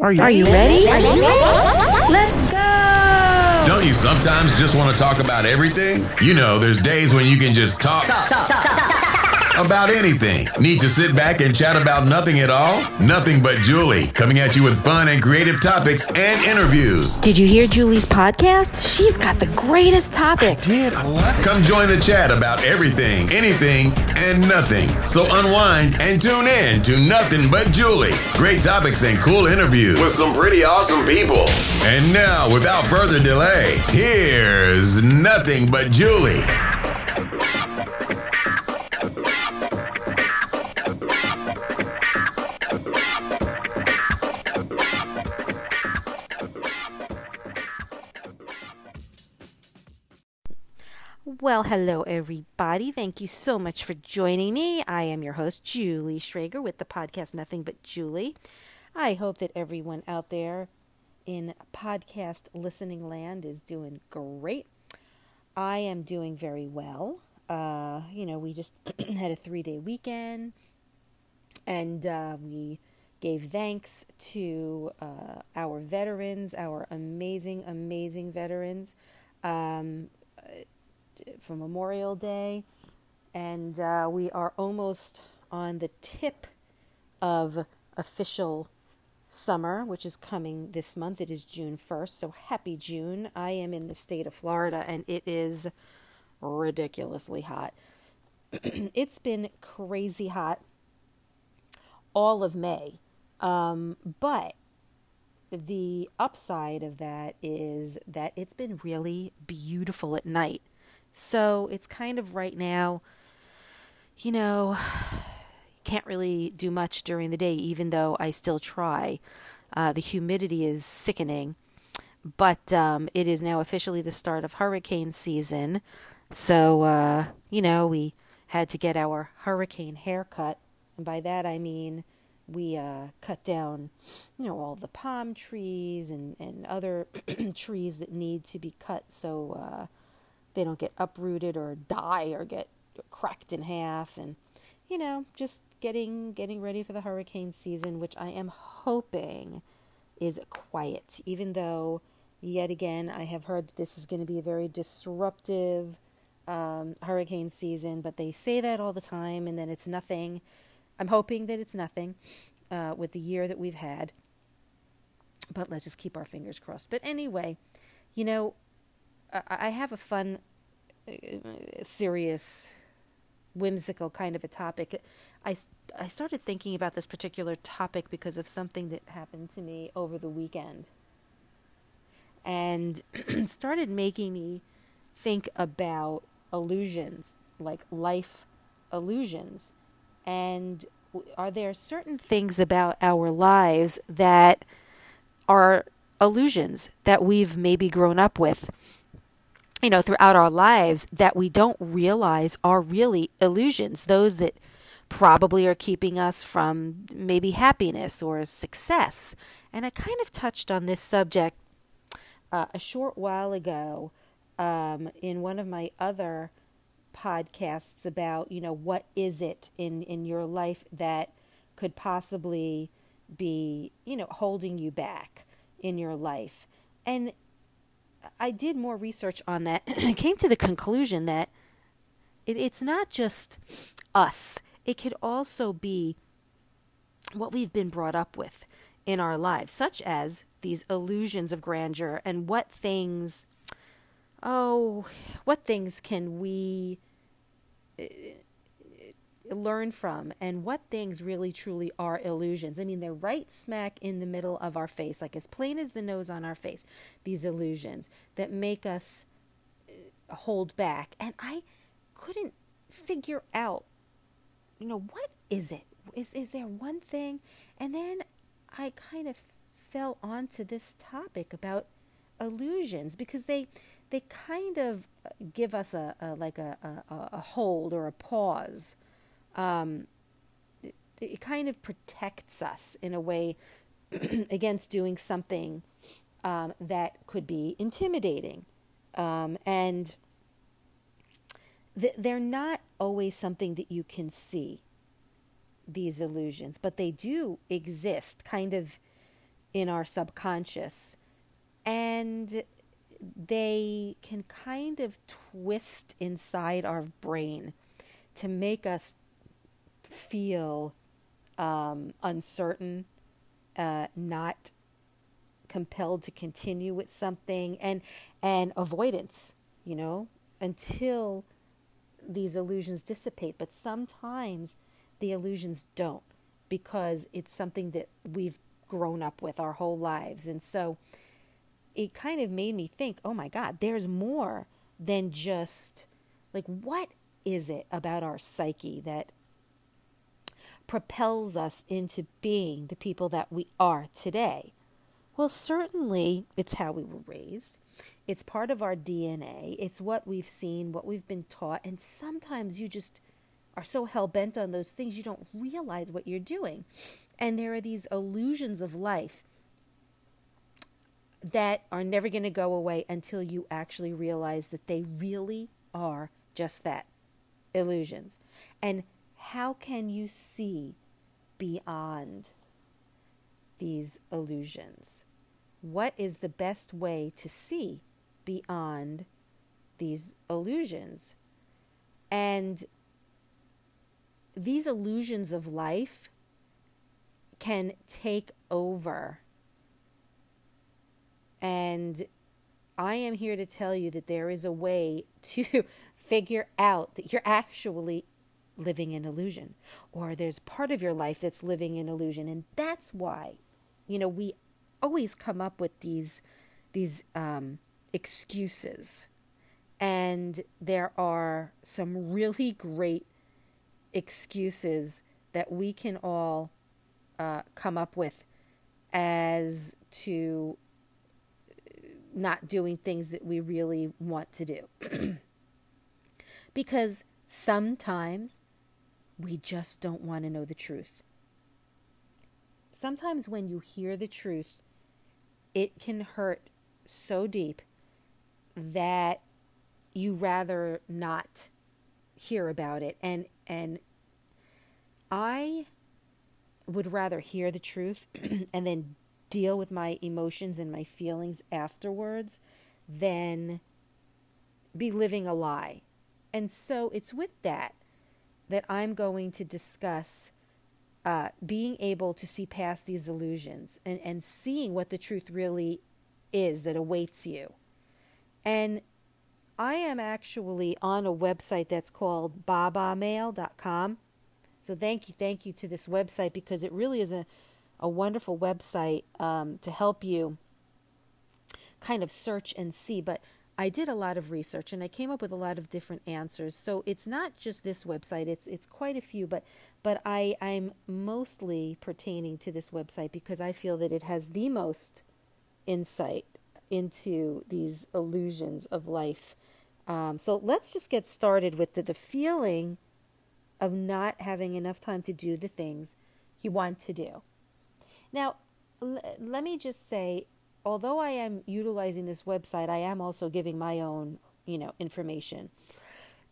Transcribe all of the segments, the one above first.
Are you, Are you ready? Let's go! Don't you sometimes just want to talk about everything? You know, there's days when you can just talk, about anything. Need to sit back and chat about nothing at all? Nothing but Julie, coming at you with fun and creative topics and interviews. Did you hear Julie's podcast? She's got the greatest topic. Did what? Come join the chat about everything, anything, and nothing. So unwind and tune in to Nothing But Julie. Great topics and cool interviews with some pretty awesome people. And now, without further delay, here's Nothing But Julie. Well, hello, everybody. Thank you so much for joining me. I am your host, Julie Schrager, with the podcast Nothing But Julie. I hope that everyone out there in podcast listening land is doing great. I am doing very well. Uh, you know, we just had a three day weekend and uh, we gave thanks to uh, our veterans, our amazing, amazing veterans. Um, for Memorial Day, and uh, we are almost on the tip of official summer, which is coming this month. It is June 1st, so happy June. I am in the state of Florida, and it is ridiculously hot. it's been crazy hot all of May, um, but the upside of that is that it's been really beautiful at night. So it's kind of right now, you know, can't really do much during the day, even though I still try. Uh, the humidity is sickening, but um, it is now officially the start of hurricane season. So, uh, you know, we had to get our hurricane haircut. And by that I mean we uh, cut down, you know, all the palm trees and, and other trees that need to be cut so uh, they don't get uprooted or die or get cracked in half. And you know just getting getting ready for the hurricane season which i am hoping is quiet even though yet again i have heard this is going to be a very disruptive um, hurricane season but they say that all the time and then it's nothing. I'm hoping that it's nothing uh, with the year that we've had. But let's just keep our fingers crossed. But anyway you know I have a fun, uh, serious, whimsical kind of a topic. I, I started thinking about this particular topic because of something that happened to me over the weekend. And started making me think about illusions, like life illusions. And are there certain things about our lives that are illusions that we've maybe grown up with? You know, throughout our lives that we don't realize are really illusions, those that probably are keeping us from maybe happiness or success. And I kind of touched on this subject uh, a short while ago um, in one of my other podcasts about, you know, what is it in, in your life that could possibly be, you know, holding you back in your life. And I did more research on that and came to the conclusion that it, it's not just us, it could also be what we've been brought up with in our lives, such as these illusions of grandeur and what things, oh, what things can we learn from and what things really truly are illusions. I mean, they're right smack in the middle of our face, like as plain as the nose on our face, these illusions that make us uh, hold back. And I couldn't figure out, you know, what is it? Is, is there one thing? And then I kind of fell onto this topic about illusions because they they kind of give us a, a like a, a, a hold or a pause um, it, it, kind of protects us in a way against doing something um, that could be intimidating. Um, and th- they're not always something that you can see, these illusions, but they do exist kind of in our subconscious. And they can kind of twist inside our brain to make us feel um, uncertain, uh, not compelled to continue with something, and and avoidance. You know, until these illusions dissipate. But sometimes the illusions don't because it's something that we've grown up with our whole lives, and so it kind of made me think, oh my God, there's more than just like what is it about our psyche that propels us into being the people that we are today? Well, certainly it's how we were raised. It's part of our DNA. It's what we've seen, what we've been taught. And sometimes you just are so hell bent on those things you don't realize what you're doing. And there are these illusions of life that are never going to go away until you actually realize that they really are just that illusions. And how can you see beyond these illusions? What is the best way to see beyond these illusions? And these illusions of life can take over and I am here to tell you that there is a way to figure out that you're actually living in illusion. Or there's part of your life that's living in illusion. And that's why you know we always come up with these these um, excuses. And there are some really great excuses that we can all uh, come up with as to not doing things that we really want to do. because sometimes we just don't want to know the truth. Sometimes when you hear the truth, it can hurt so deep that you rather not hear about it and and I would rather hear the truth and then deal with my emotions and my feelings afterwards than be living a lie. And so it's with that that I'm going to discuss uh, being able to see past these illusions and, and seeing what the truth really is that awaits you. And I am actually on a website that's called babamail.com. So thank you, thank you to this website because it really is a a wonderful website um, to help you kind of search and see. But I did a lot of research and I came up with a lot of different answers. So it's not just this website; it's it's quite a few. But but I I'm mostly pertaining to this website because I feel that it has the most insight into these illusions of life. Um, so let's just get started with the, the feeling of not having enough time to do the things you want to do. Now, l- let me just say, although I am utilizing this website, I am also giving my own, you know, information.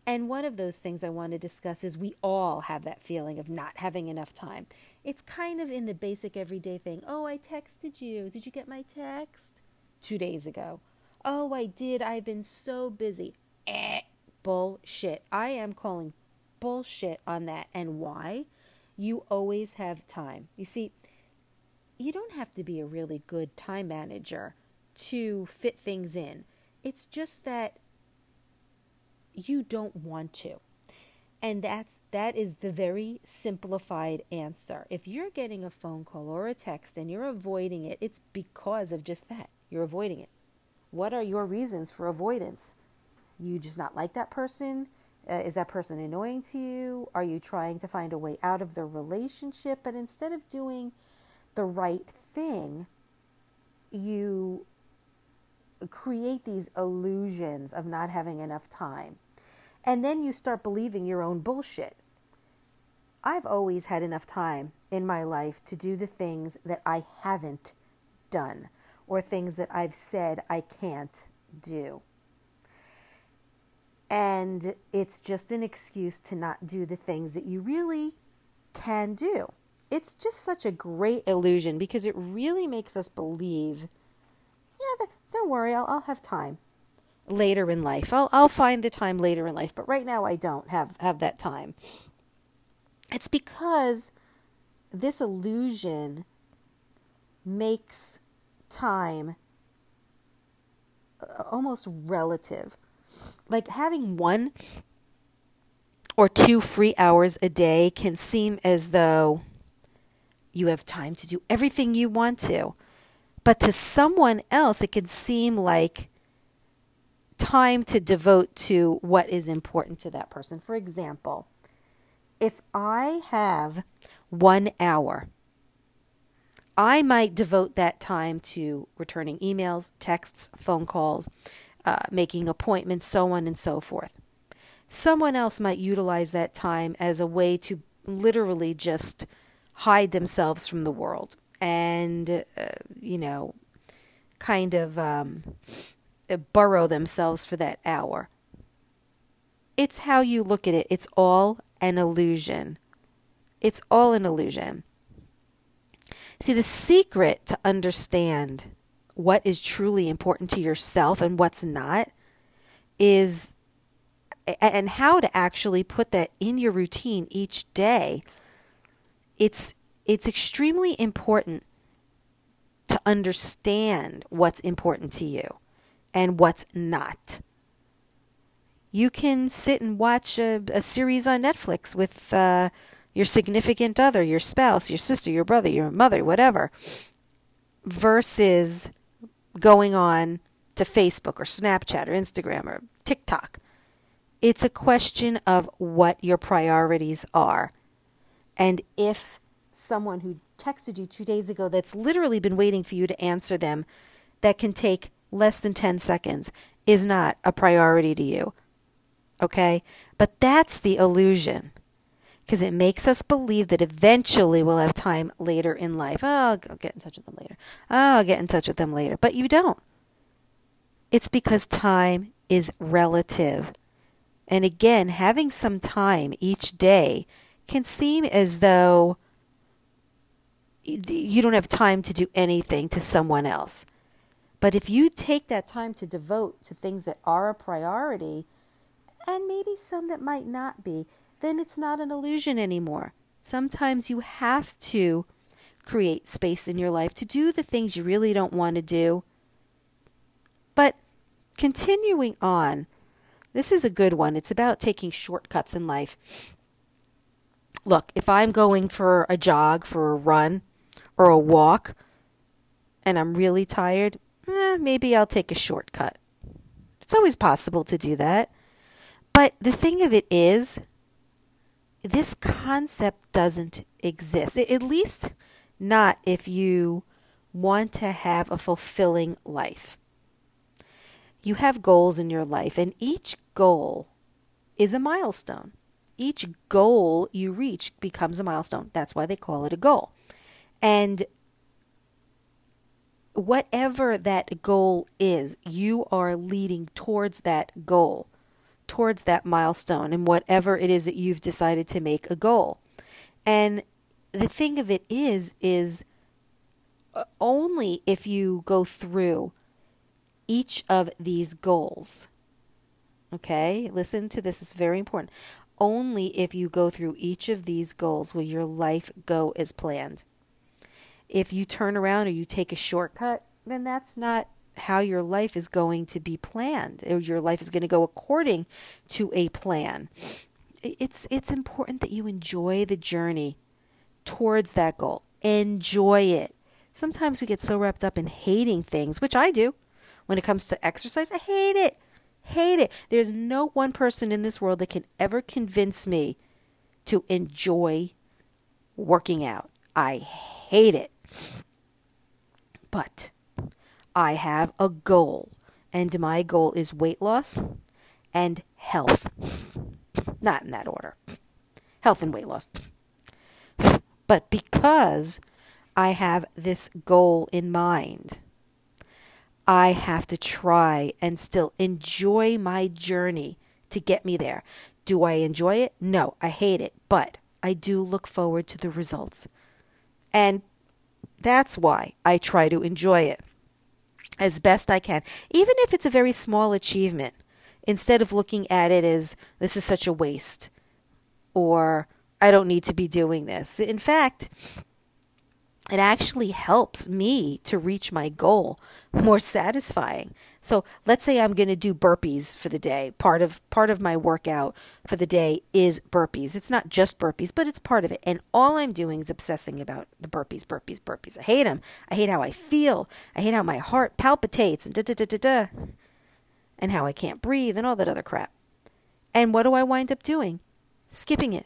And one of those things I want to discuss is we all have that feeling of not having enough time. It's kind of in the basic everyday thing. Oh, I texted you. Did you get my text? Two days ago. Oh, I did. I've been so busy. Eh, bullshit. I am calling bullshit on that. And why? You always have time. You see, you don't have to be a really good time manager to fit things in. It's just that you don't want to. And that's that is the very simplified answer. If you're getting a phone call or a text and you're avoiding it, it's because of just that. You're avoiding it. What are your reasons for avoidance? You just not like that person? Uh, is that person annoying to you? Are you trying to find a way out of the relationship? But instead of doing the right thing, you create these illusions of not having enough time. And then you start believing your own bullshit. I've always had enough time in my life to do the things that I haven't done or things that I've said I can't do. And it's just an excuse to not do the things that you really can do. It's just such a great illusion because it really makes us believe, yeah, don't worry, I'll, I'll have time later in life. I'll, I'll find the time later in life, but right now I don't have, have that time. It's because this illusion makes time uh, almost relative. Like having one or two free hours a day can seem as though you have time to do everything you want to. But to someone else, it can seem like time to devote to what is important to that person. For example, if I have one hour, I might devote that time to returning emails, texts, phone calls, uh, making appointments, so on and so forth. Someone else might utilize that time as a way to literally just hide themselves from the world and, uh, you know, kind of um, burrow themselves for that hour. It's how you look at it. It's all an illusion. It's all an illusion. See, the secret to understand what is truly important to yourself and what's not is and how to actually put that in your routine each day it's it's extremely important to understand what's important to you and what's not you can sit and watch a, a series on Netflix with uh, your significant other, your spouse, your sister, your brother, your mother, whatever, versus going on to Facebook or Snapchat or Instagram or TikTok. It's a question of what your priorities are. And if someone who texted you two days ago that's literally been waiting for you to answer them, that can take less than 10 seconds, is not a priority to you, Okay? But that's the illusion. Because it makes us believe that eventually we'll have time later in life. Oh, I'll get in touch with them later. Oh, I'll get in touch with them later. But you don't. It's because time is relative. And again, having some time each day can seem as though you don't have time to do anything to someone else. But if you take that time to devote to things that are a priority, and maybe some that might not be, then it's not an illusion anymore. Sometimes you have to create space in your life to do the things you really don't want to do. But continuing on, this is a good one. It's about taking shortcuts in life. Look, if I'm going for a jog, for a run, or a walk, and I'm really tired, eh, maybe I'll take a shortcut. It's always possible to do that. But the thing of it is, this concept doesn't exist. At least not if you want to have a fulfilling life. You have goals in your life, and each goal is a milestone. Each goal you reach becomes a milestone. That's why they call it a goal. And whatever that goal is, you are leading towards that goal towards that milestone and whatever it is that you've decided to make a goal. And the thing of it is, is uh, only if you go through each of these goals. Okay, listen to this, it's very important. Only if you go through each of these goals will your life go as planned. If you turn around or you take a shortcut, then that's not how your life is going to be planned your life is going to go according to a plan. It's it's important that you enjoy the journey towards that goal. Enjoy it. Sometimes we get so wrapped up in hating things, which I do. When it comes to exercise, I hate it. Hate it. There's no one person in this world that can ever convince me to enjoy working out. I hate it. But I have a goal, and my goal is weight loss and health. Not in that order. Health and weight loss. But because I have this goal in mind, I have to try and still enjoy my journey to get me there. Do I enjoy it? No, I hate it, but I do look forward to the results. And that's why I try to enjoy it as best I can, even if it's a very small achievement, instead of looking at it as this is such a waste or I don't need to be doing this. In fact, it actually helps me to reach my goal more satisfying. So let's say I'm going to do burpees for the day. Part of part of my workout for the day is burpees. It's not just burpees, but it's part of it. And all I'm doing is obsessing about the burpees, burpees, burpees. I hate them. I hate how I feel. I hate how my heart palpitates and da da da da da. And how I can't breathe and all that other crap. And what do I wind up doing? Skipping it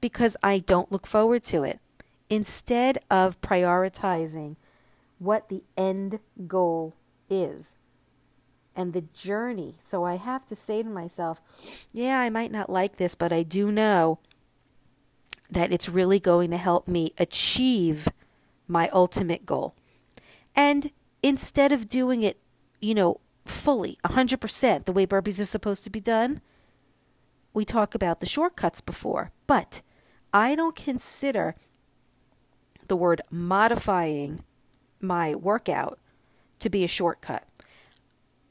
because I don't look forward to it instead of prioritizing what the end goal is and the journey. So I have to say to myself, yeah, I might not like this, but I do know that it's really going to help me achieve my ultimate goal. And instead of doing it, you know, fully, 100%, the way burpees are supposed to be done, we talk about the shortcuts before. But I don't consider the word modifying my workout to be a shortcut.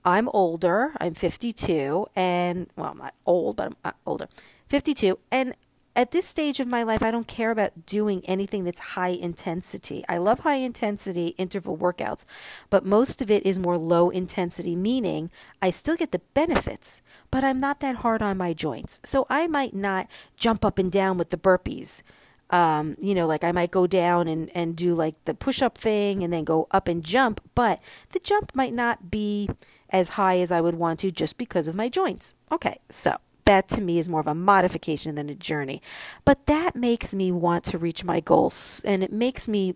I'm older, I'm 52, and well, I'm not old, but I'm uh, older, 52, and at this stage of my life, I don't care about doing anything that's high intensity. I love high intensity interval workouts, but most of it is more low intensity, meaning I still get the benefits, but I'm not that hard on my joints. So I might not jump up and down with the burpees um, you know, like I might go down and, and do like the push up thing and then go up and jump, but the jump might not be as high as I would want to just because of my joints. Okay, so that to me is more of a modification than a journey. But that makes me want to reach my goals and it makes me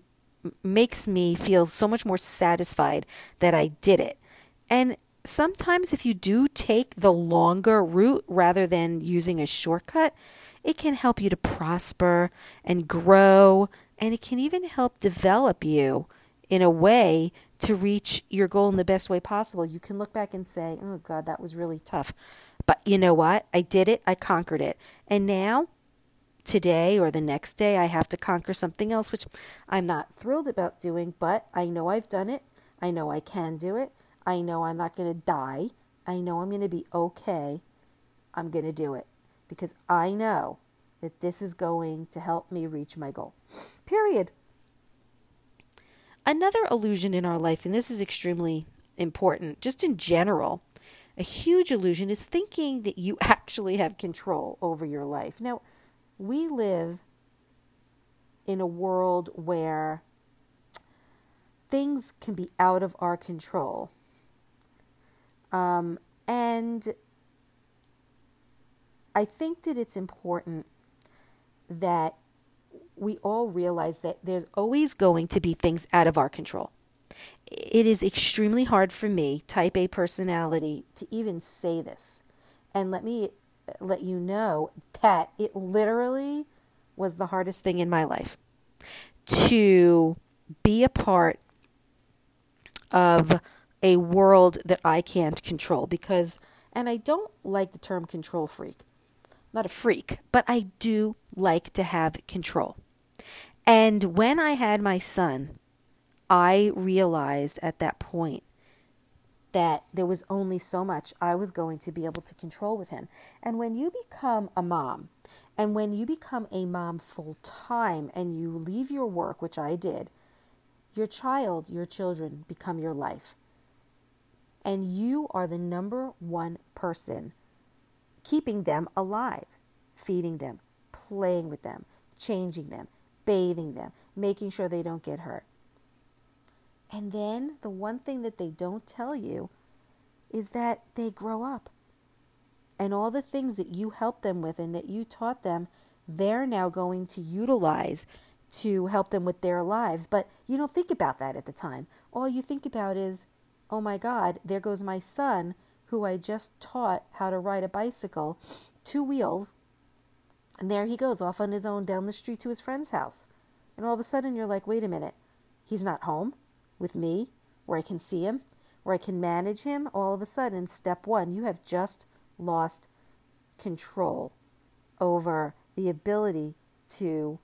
makes me feel so much more satisfied that I did it. And sometimes if you do take the longer route rather than using a shortcut, it can help you to prosper and grow, and it can even help develop you in a way to reach your goal in the best way possible. You can look back and say, oh, God, that was really tough. But you know what? I did it, I conquered it. And now, today or the next day, I have to conquer something else, which I'm not thrilled about doing, but I know I've done it. I know I can do it. I know I'm not going to die. I know I'm going to be okay. I'm going to do it because I know that this is going to help me reach my goal. Period. Another illusion in our life, and this is extremely important, just in general, a huge illusion is thinking that you actually have control over your life. Now, we live in a world where things can be out of our control. Um, and I think that it's important that we all realize that there's always going to be things out of our control. It is extremely hard for me, type A personality, to even say this. And let me let you know that it literally was the hardest thing in my life to be a part of a world that I can't control because, and I don't like the term control freak not a freak, but I do like to have control. And when I had my son, I realized at that point that there was only so much I was going to be able to control with him. And when you become a mom, and when you become a mom full time and you leave your work, which I did, your child, your children become your life. And you are the number one person keeping them alive, feeding them, playing with them, changing them, bathing them, making sure they don't get hurt. And then the one thing that they don't tell you is that they grow up. And all the things that you helped them with and that you taught them, they're now going to utilize to help them with their lives. But you don't think about that at the time. All you think about is, oh my God, there goes my son who I just taught how to ride a bicycle, two wheels, and there he goes off on his own down the street to his friend's house. And all of a sudden you're like, wait a minute, he's not home with me where I can see him, where I can manage him. All of a sudden, step one, you have just lost control over the ability to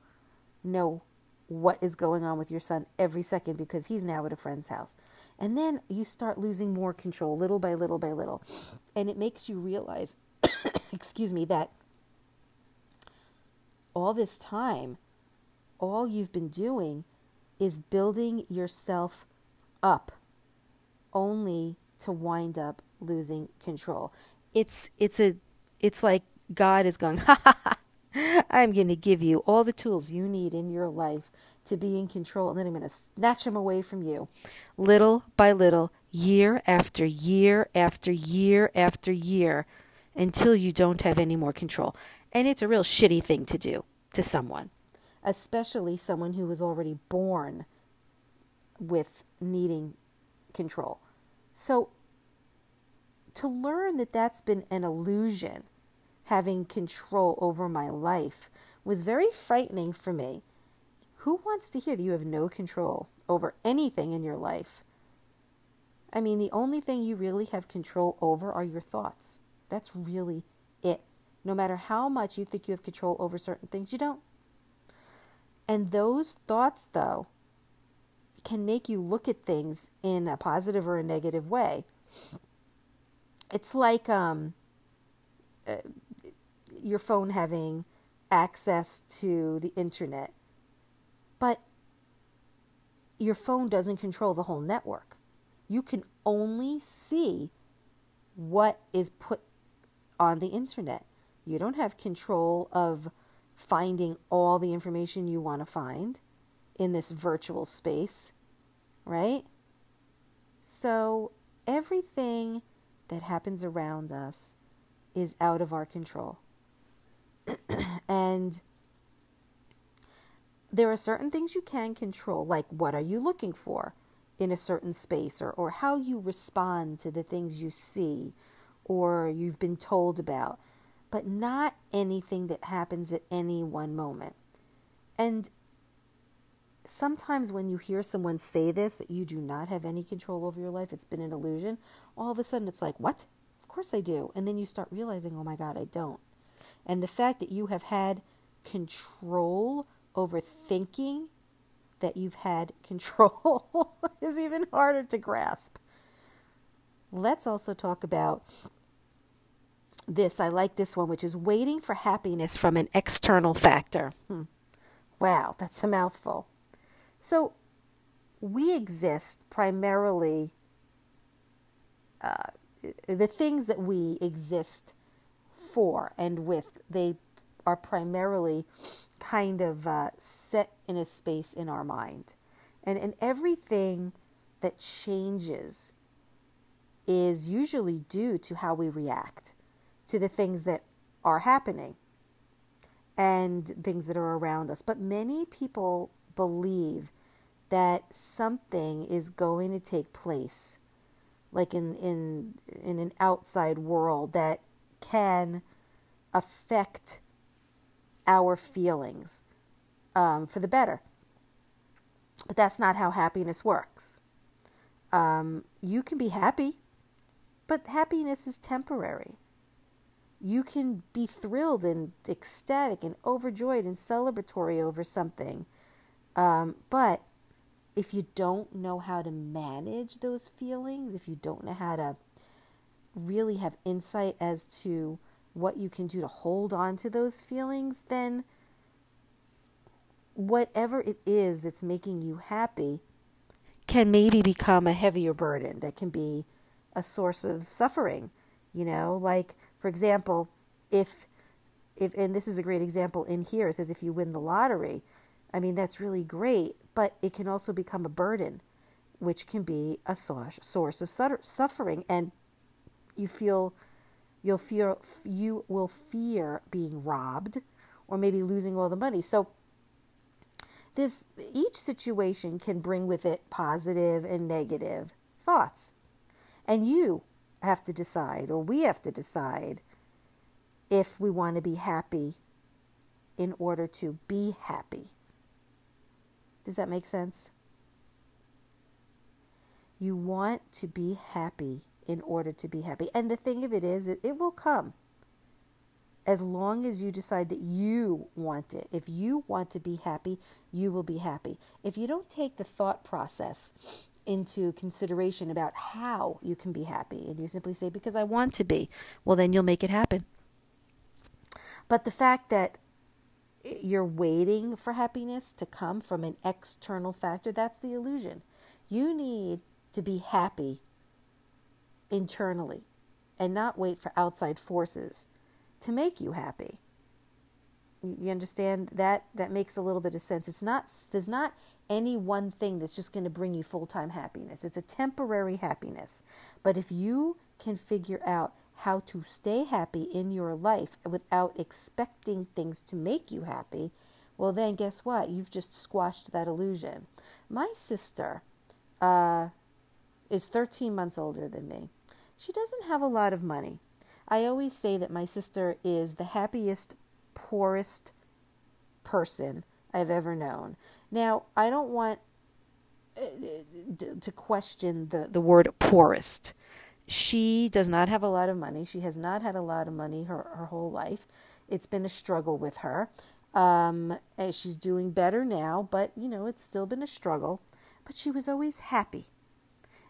know what is going on with your son every second because he's now at a friend's house. And then you start losing more control little by little by little. And it makes you realize, excuse me, that all this time, all you've been doing is building yourself up only to wind up losing control. It's it's a it's like God is going, ha ha ha I'm going to give you all the tools you need in your life to be in control, and then I'm going to snatch them away from you little by little, year after year after year after year, until you don't have any more control. And it's a real shitty thing to do to someone, especially someone who was already born with needing control. So, to learn that that's been an illusion having control over my life was very frightening for me. Who wants to hear that you have no control over anything in your life? I mean, the only thing you really have control over are your thoughts. That's really it. No matter how much you think you have control over certain things, you don't. And those thoughts, though, can make you look at things in a positive or a negative way. It's like um, uh, your phone having access to the internet, but your phone doesn't control the whole network. You can only see what is put on the internet. You don't have control of finding all the information you want to find in this virtual space, right? So everything that happens around us is out of our control. and there are certain things you can control, like what are you looking for in a certain space, or, or how you respond to the things you see or you've been told about, but not anything that happens at any one moment. And sometimes when you hear someone say this, that you do not have any control over your life, it's been an illusion, all of a sudden it's like, what? Of course I do. And then you start realizing, oh my God, I don't. And the fact that you have had control over thinking that you've had control is even harder to grasp. Let's also talk about this. I like this one, which is waiting for happiness from an external factor. Hmm. Wow, that's a mouthful. So, we exist primarily, uh, the things that we exist for and with. They are primarily kind of uh, set in a space in our mind. And, and everything that changes is usually due to how we react to the things that are happening and things that are around us. But many people believe that something is going to take place like in in in an outside world that can affect our feelings um, for the better. But that's not how happiness works. Um, you can be happy, but happiness is temporary. You can be thrilled and ecstatic and overjoyed and celebratory over something. Um, but if you don't know how to manage those feelings, if you don't know how to really have insight as to what you can do to hold on to those feelings, then whatever it is that's making you happy can maybe become a heavier burden that can be a source of suffering. You know, like for example, if if and this is a great example in here, it says if you win the lottery, I mean that's really great, but it can also become a burden, which can be a source source of suffering and you feel you'll fear you will fear being robbed or maybe losing all the money. So this each situation can bring with it positive and negative thoughts. And you have to decide or we have to decide if we want to be happy in order to be happy. Does that make sense? You want to be happy in order to be happy. And the thing of it is, it, it will come. as long as you decide that you want it. If you want to be happy, you will be happy. If you don't take the thought process into consideration about how you can be happy and you simply say, because I want to be, well, then you'll make it happen. But the fact that you're waiting for happiness to come from an external factor, that's the illusion. You need to be happy internally and not wait for outside forces to make you happy. You understand that that makes a little bit of sense. It's not there's not any one thing that's just going to bring you full-time happiness. It's a temporary happiness. But if you can figure out how to stay happy in your life without expecting things to make you happy, well, then guess what? You've just squashed that illusion. My sister uh, is 13 months older than me. She doesn't have a lot of money. I always say that my sister is the happiest, poorest person I've ever known. Now, I don't want uh, to question the, the word poorest. She does not have a lot of money. She has not had a lot of money her, her whole life. It's been a struggle with her. Um, she's doing better now, but you know, it's still been a struggle. But she was always happy.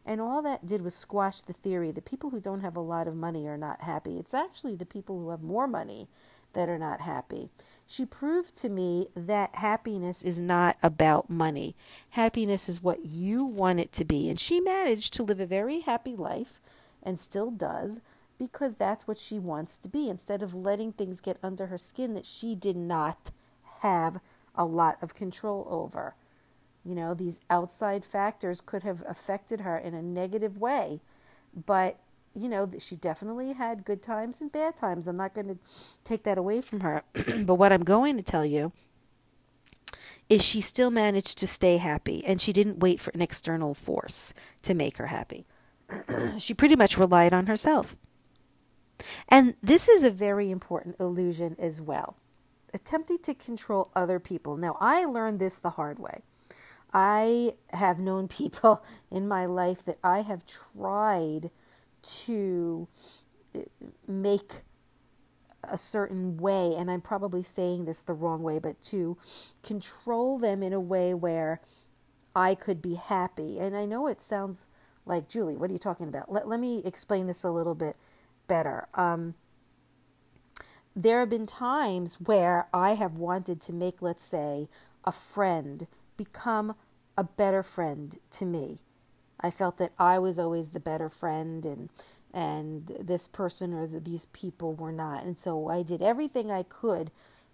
And all that did was squash the theory that people who don't have a lot of money are not happy. It's actually the people who have more money that are not happy. She proved to me that happiness is not about money. Happiness is what you want it to be. And she managed to live a very happy life and still does because that's what she wants to be instead of letting things get under her skin that she did not have a lot of control over. You know, these outside factors could have affected her in a negative way, but you know, she definitely had good times and bad times. I'm not going to take that away from her. but what I'm going to tell you is she still managed to stay happy and she didn't wait for an external force to make her happy. she pretty much relied on herself. And this is a very important illusion as well. Attempting to control other people. Now, I learned this the hard way. I have known people in my life that I have tried to uh, make a certain way, and I'm probably saying this the wrong way, but to control them in a way where I could be happy. And I know it sounds like, Julie, what are you talking about? Let, let me explain this a little bit better. Um, there have been times where I have wanted to make, let's say, a friend become a better friend to me. I felt that I was always the better friend and and this person or these people were not. And so I did everything I could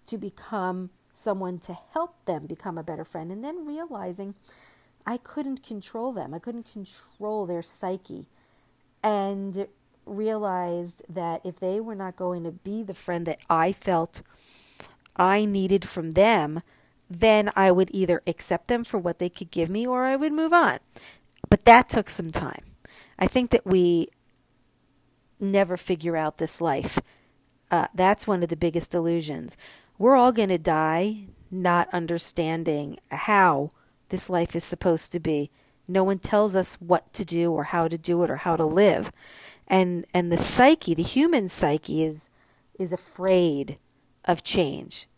to become someone to help them become a better friend and then realizing I couldn't control them. I couldn't control their psyche. And realized that if they were not going to be the friend that I felt I needed from them, then I would either accept them for what they could give me or I would move on. But that took some time. I think that we never figure out this life. Uh, that's one of the biggest illusions. We're all going to die not understanding how this life is supposed to be. No one tells us what to do or how to do it or how to live. And and the psyche, the human psyche is is afraid of change.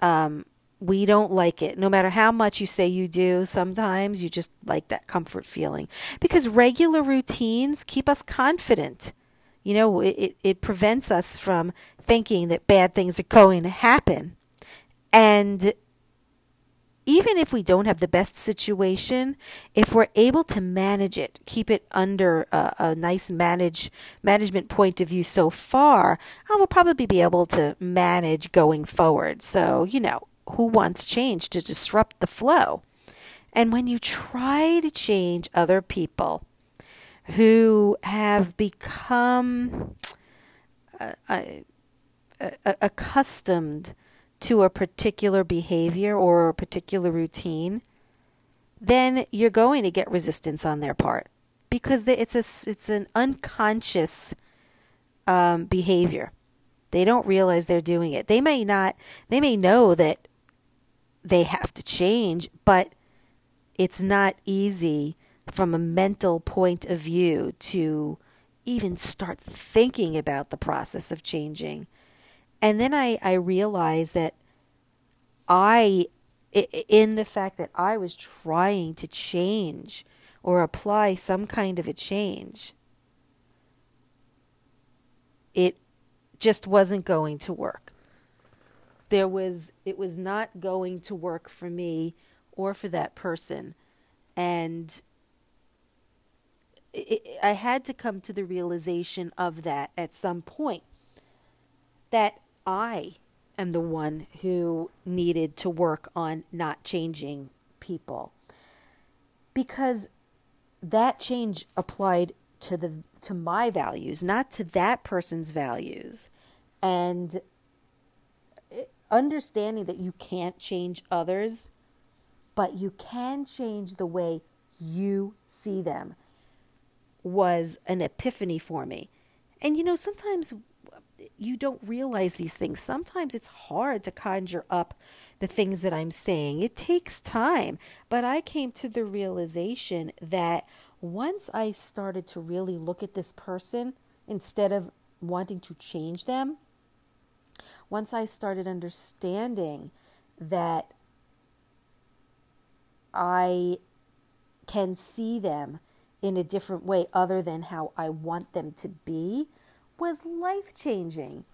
Um, we don't like it. No matter how much you say you do, sometimes you just like that comfort feeling. Because regular routines keep us confident. You know, it, it, prevents us from thinking that bad things are going to happen. And even if we don't have the best situation, if we're able to manage it, keep it under a, a nice manage management point of view so far, uh, I will probably be able to manage going forward. So, you know, who wants change to disrupt the flow. And when you try to change other people who have become uh, uh, accustomed to a particular behavior or a particular routine, then you're going to get resistance on their part because it's a it's an unconscious um, behavior. They don't realize they're doing it. They may not. They may know that they have to change, but it's not easy from a mental point of view to even start thinking about the process of changing. And then I, I realized that I, in the fact that I was trying to change or apply some kind of a change, it just wasn't going to work. There was, it was not going to work for me or for that person. And it, I had to come to the realization of that at some point that I am the one who needed to work on not changing people because that change applied to the to my values not to that person's values and understanding that you can't change others but you can change the way you see them was an epiphany for me and you know sometimes you don't realize these things. Sometimes it's hard to conjure up the things that I'm saying. It takes time. But I came to the realization that once I started to really look at this person instead of wanting to change them, once I started understanding that I can see them in a different way other than how I want them to be, was life changing.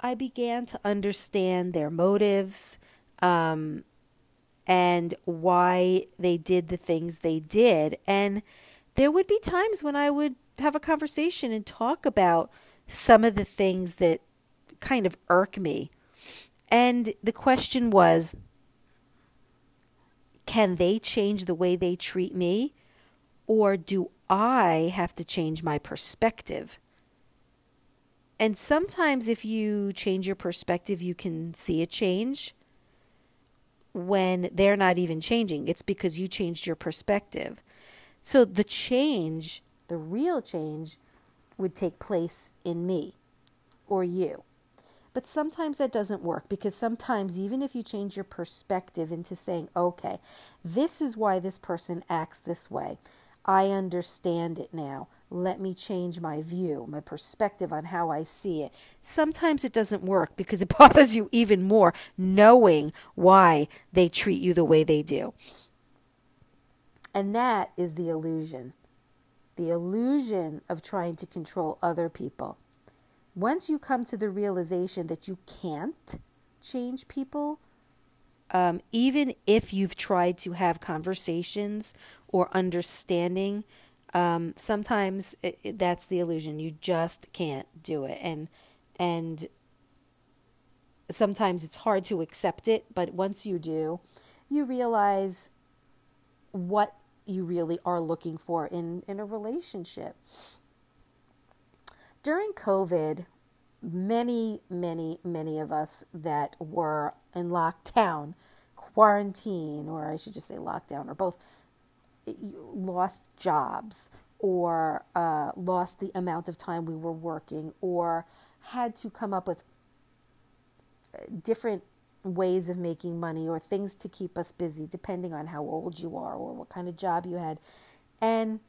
I began to understand their motives um, and why they did the things they did. And there would be times when I would have a conversation and talk about some of the things that kind of irk me. And the question was can they change the way they treat me? Or do I have to change my perspective? And sometimes, if you change your perspective, you can see a change when they're not even changing. It's because you changed your perspective. So, the change, the real change, would take place in me or you. But sometimes that doesn't work because sometimes, even if you change your perspective into saying, okay, this is why this person acts this way, I understand it now let me change my view, my perspective on how I see it. Sometimes it doesn't work because it bothers you even more knowing why they treat you the way they do. And that is the illusion the illusion of trying to control other people. Once you come to the realization that you can't change people, um, even if you've tried to have conversations or understanding um, sometimes it, it, that's the illusion. You just can't do it, and and sometimes it's hard to accept it. But once you do, you realize what you really are looking for in in a relationship. During COVID, many, many, many of us that were in lockdown, quarantine, or I should just say lockdown, or both lost jobs or uh, lost the amount of time we were working or had to come up with uh, different ways of making money or things to keep us busy, depending on how old you are or what kind of job you had. And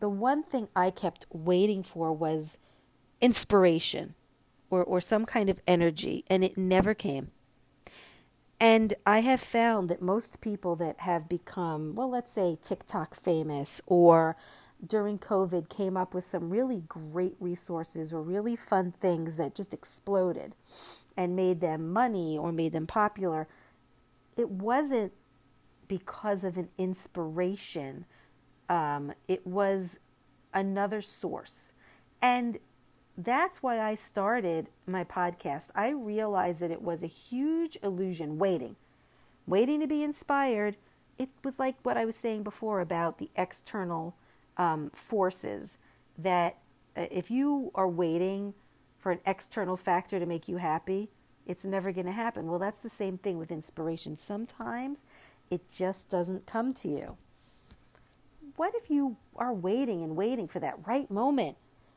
the one thing I kept waiting for was inspiration or, or some kind of energy, and it never came. And I have found that most people that have become, well, let's say TikTok famous or during COVID came up with some really great resources or really fun things that just exploded and made them money or made them popular. It wasn't because of an inspiration, um, it was another source. And that's why I started my podcast. I realized that it was a huge illusion waiting, waiting to be inspired. It was like what I was saying before about the external um, forces that uh, if you are waiting for an external factor to make you happy, it's never going to happen. Well, that's the same thing with inspiration. Sometimes it just doesn't come to you. What if you are waiting and waiting for that right moment?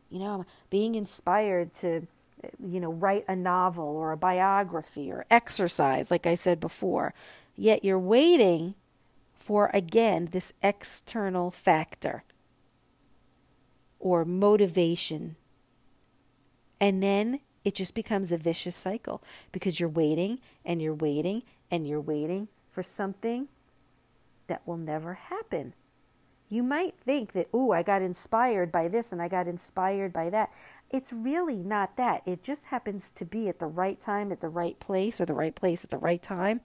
You know, being inspired to, eh, you know, write a novel or a biography or exercise, like I said before. Yet you're waiting for, again, this external factor or motivation. And then it just becomes a vicious cycle because you're waiting and you're waiting and you're waiting for something that will never happen. You might think that, oh, I got inspired by this and I got inspired by that. It's really not that. It just happens to be at the right time, at the right place, or the right place at the right time.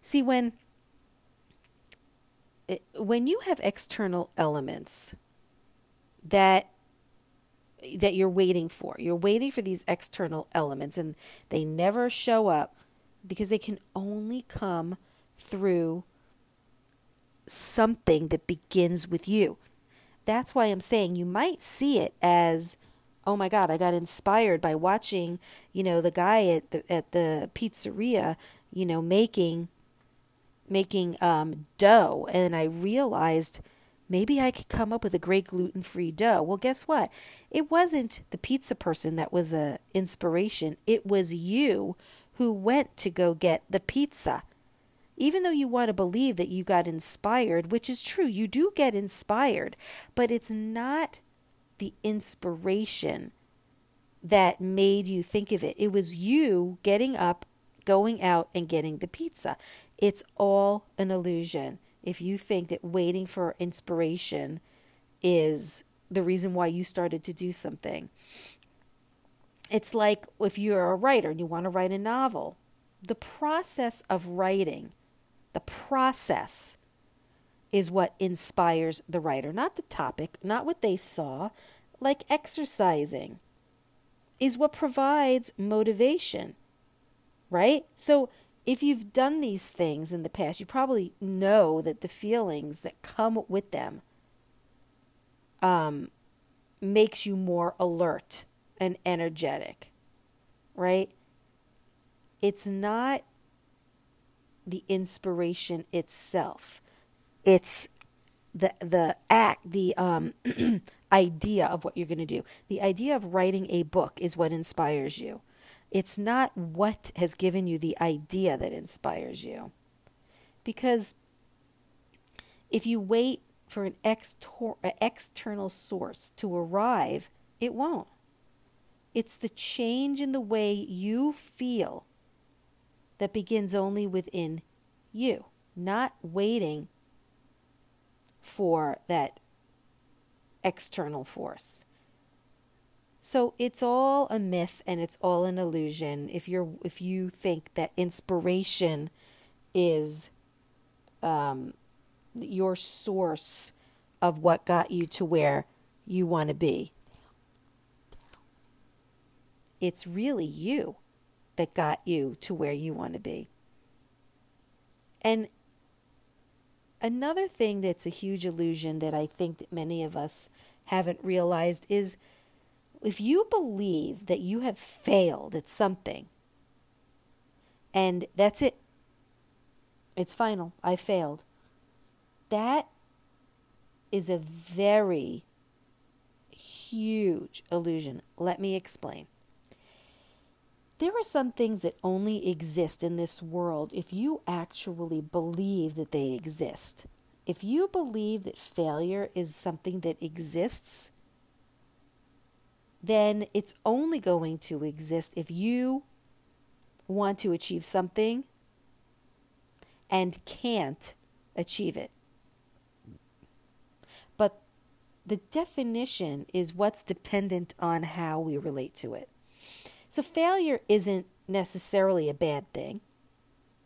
See, when eh, when you have external elements that that you're waiting for, you're waiting for these external elements, and they never show up because they can only come through something that begins with you. That's why I'm saying you might see it as, oh my God, I got inspired by watching, you know, the guy at the at the pizzeria, you know, making making um, dough, and I realized maybe I could come up with a great gluten free dough. Well, guess what? It wasn't the pizza person that was a inspiration. It was you who went to go get the pizza even though you want to believe that you got inspired, which is true, you do get inspired, but it's not the inspiration that made you think of it. It was you getting up, going out, and getting the pizza. It's all an illusion if you think that waiting for inspiration is the reason why you started to do something. It's like if you're a writer and you want to write a novel, the process of writing the process is what inspires the writer, not the topic, not what they saw. Like exercising is what provides motivation, right? So if you've done these things in the past, you probably know that the feelings that come with them um, makes you more alert and energetic, right? It's not the inspiration itself. It's the the act, the um, idea of what you're going to do. The idea of writing a book is what inspires you. It's not what has given you the idea that inspires you. Because if you wait for an extor- external source to arrive, it won't. It's the change in the way you feel that begins only within you, not waiting for that external force. So it's all a myth and it's all an illusion if you're if you think that inspiration is um, your source of what got you to where you want to be. It's really you that got you to where you want to be. And another thing that's a huge illusion that I think that many of us haven't realized is if you believe that you have failed at something and that's it, it's final, I failed, that is a very huge illusion. Let me explain there are some things that only exist in this world if you actually believe that they exist. If you believe that failure is something that exists, then it's only going to exist if you want to achieve something and can't achieve it. But the definition is what's dependent on how we relate to it. So failure isn't necessarily a bad thing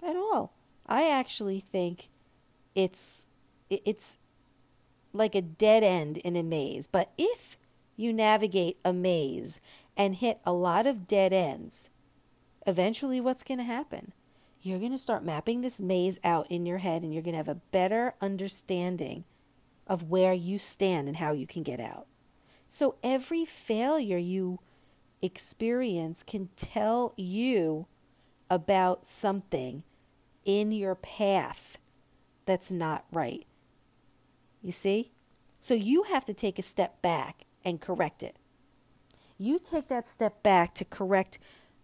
at all. I actually think it's it's like a dead end in a maze. But if you navigate a maze and hit a lot of dead ends, eventually what's going to happen? You're going to start mapping this maze out in your head and you're going to have a better understanding of where you stand and how you can get out. So every failure you experience can tell you about something in your path that's not right. You see? So you have to take a step back and correct it. You take that step back to correct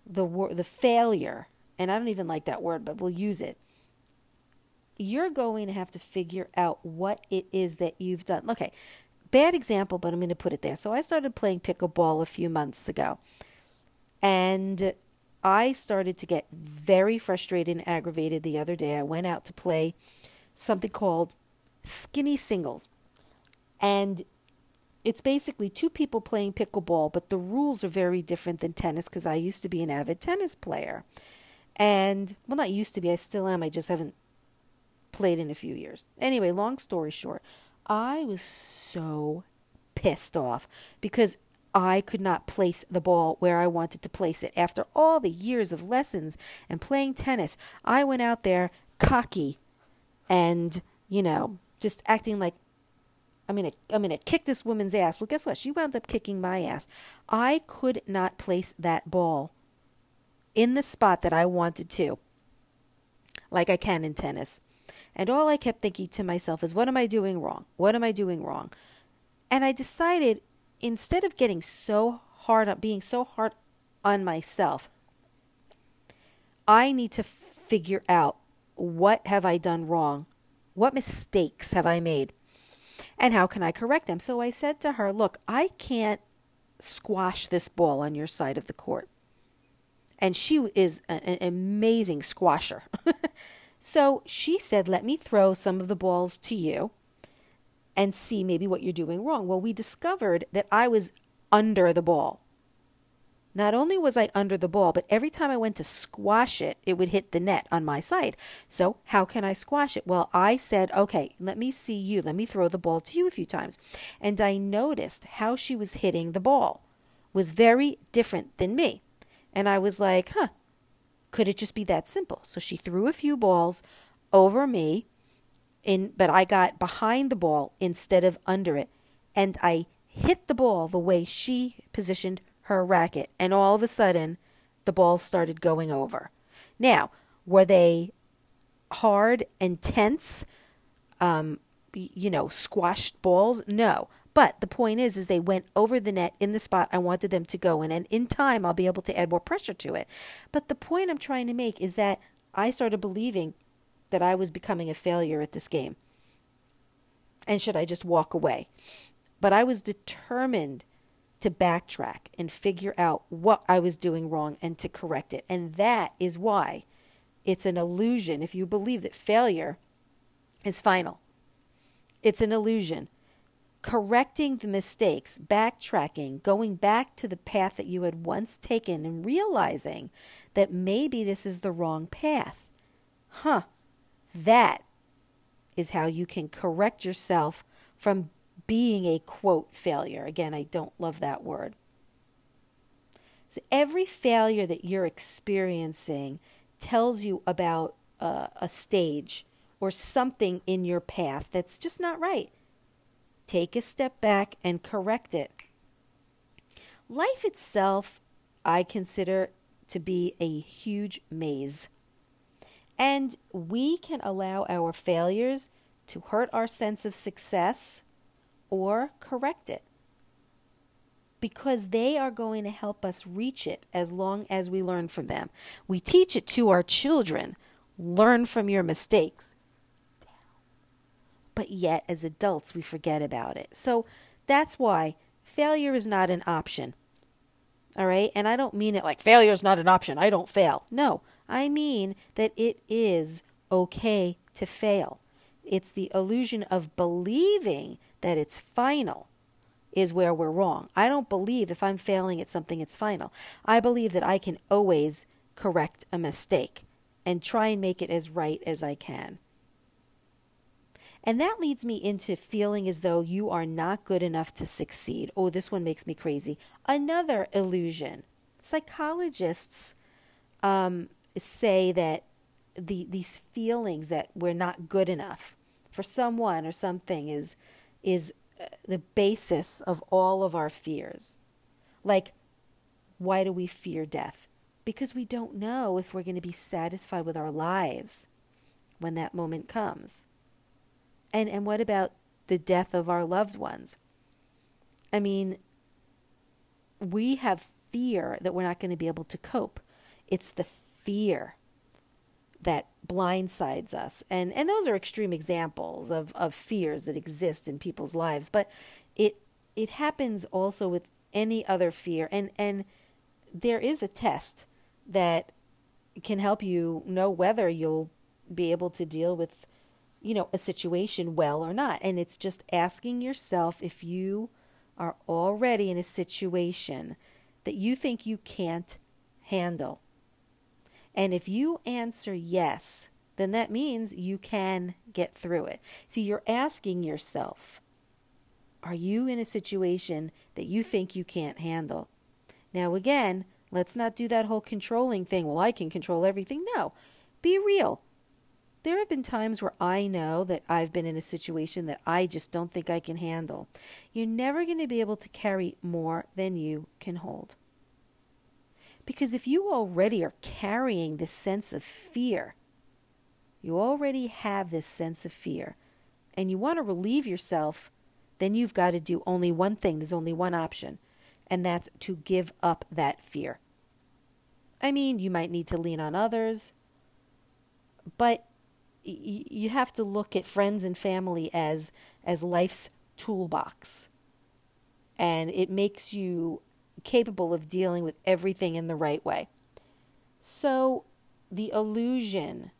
the the failure, and I don't even like that word, but we'll use it. You're going to have to figure out what it is that you've done. Okay, bad example, but I'm going to put it there. So I started playing pickleball a few months ago. And I started to get very frustrated and aggravated the other day. I went out to play something called skinny singles. And it's basically two people playing pickleball, but the rules are very different than tennis because I used to be an avid tennis player. And, well, not used to be, I still am. I just haven't played in a few years. Anyway, long story short, I was so pissed off because I could not place the ball where I wanted to place it. After all the years of lessons and playing tennis, I went out there cocky and, you know, just acting like I'm gonna I'm gonna kick this woman's ass. Well, guess what? She wound up kicking my ass. I could not place that ball in the spot that I wanted to, like I can in tennis. And all I kept thinking to myself is, what am I doing wrong? What am I doing wrong? And I decided instead of getting so hard on being so hard on myself, I need to figure out what have I done wrong? What mistakes have I made? And how can I correct them? So I said to her, Look, I can't squash this ball on your side of the court. And she is an amazing squasher. so she said, Let me throw some of the balls to you and see maybe what you're doing wrong. Well, we discovered that I was under the ball. Not only was I under the ball, but every time I went to squash it, it would hit the net on my side. So, how can I squash it? Well, I said, okay, let me see you. Let me throw the ball to you a few times. And I noticed how she was hitting the ball was very different than me. And I was like, huh, could it just be that simple? So she threw a few balls over me in but I got behind the ball instead of under it and I hit the ball the way she positioned her racket and all of a sudden the ball started going over. Now, were they hard and tense um, you know, squashed balls? No. But the point is, is they went over the net in the spot I wanted them to go in, and in time I'll be able to add more pressure to it. But the point I'm trying to make is that I started believing that I was becoming a failure at this game. And should I just walk away? But I was determined to backtrack and figure out what I was doing wrong and to correct it. And that is why it's an illusion if you believe that failure is final. It's an illusion. Correcting the mistakes, backtracking, going back to the path that you had once taken, and realizing that maybe this is the wrong path. Huh, that is how you can correct yourself from being a quote failure. Again, I don't love that word. So every failure that you're experiencing tells you about uh, a stage or something in your path that's just not right. Take a step back and correct it. Life itself, I consider to be a huge maze. And we can allow our failures to hurt our sense of success or correct it because they are going to help us reach it as long as we learn from them. We teach it to our children learn from your mistakes. But yet, as adults, we forget about it. So that's why failure is not an option. All right? And I don't mean it like failure is not an option. I don't fail. No, I mean that it is okay to fail. It's the illusion of believing that it's final is where we're wrong. I don't believe if I'm failing at something, it's final. I believe that I can always correct a mistake and try and make it as right as I can. And that leads me into feeling as though you are not good enough to succeed. Oh, this one makes me crazy. Another illusion. Psychologists um, say that the these feelings that we're not good enough for someone or something is is uh, the basis of all of our fears. Like why do we fear death? Because we don't know if we're going to be satisfied with our lives when that moment comes. And and what about the death of our loved ones? I mean, we have fear that we're not going to be able to cope. It's the fear that blindsides us. And and those are extreme examples of, of fears that exist in people's lives. But it it happens also with any other fear. And and there is a test that can help you know whether you'll be able to deal with you know a situation well or not and it's just asking yourself if you are already in a situation that you think you can't handle and if you answer yes then that means you can get through it see you're asking yourself are you in a situation that you think you can't handle now again Let's not do that whole controlling thing. Well, I can control everything. No, be real. There have been times where I know that I've been in a situation that I just don't think I can handle. You're never going to be able to carry more than you can hold. Because if you already are carrying this sense of fear, you already have this sense of fear, and you want to relieve yourself, then you've got to do only one thing. There's only one option, and that's to give up that fear. I mean, you might need to lean on others, but you have to look at friends and family as as life's toolbox. And it makes you capable of dealing with everything in the right way. So, the illusion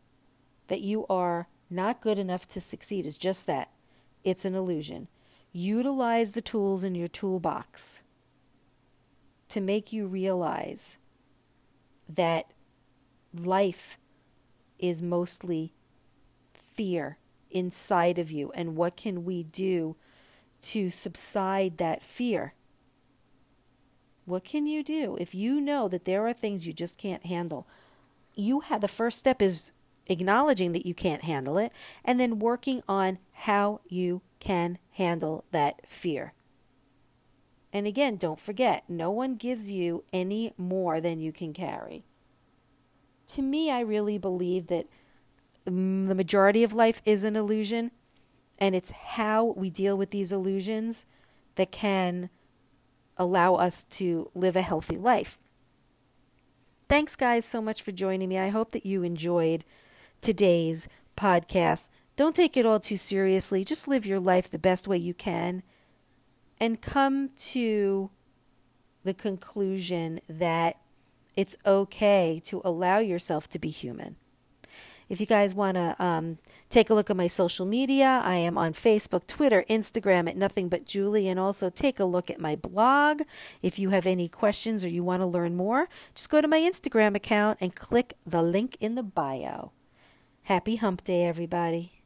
that you are not good enough to succeed is just that it's an illusion. Utilize the tools in your toolbox to make you realize that life is mostly fear inside of you. And what can we do to subside that fear? What can you do if you know that there are things you just can't handle? You have the first step is acknowledging that you can't handle it and then working on how you can handle that fear. And again, don't forget, no one gives you any more than you can carry. To me, I really believe that the majority of life is an illusion, and it's how we deal with these illusions that can allow us to live a healthy life. Thanks, guys, so much for joining me. I hope that you enjoyed today's podcast. Don't take it all too seriously. Just live your life the best way you can and come to the conclusion that it's okay to allow yourself to be human. If you guys want to um, take a look at my social media, I am on Facebook, Twitter, Instagram at Nothing But Julie, and also take a look at my blog. If you have any questions or you want to learn more, just go to my Instagram account and click the link in the bio. Happy Hump Day, everybody.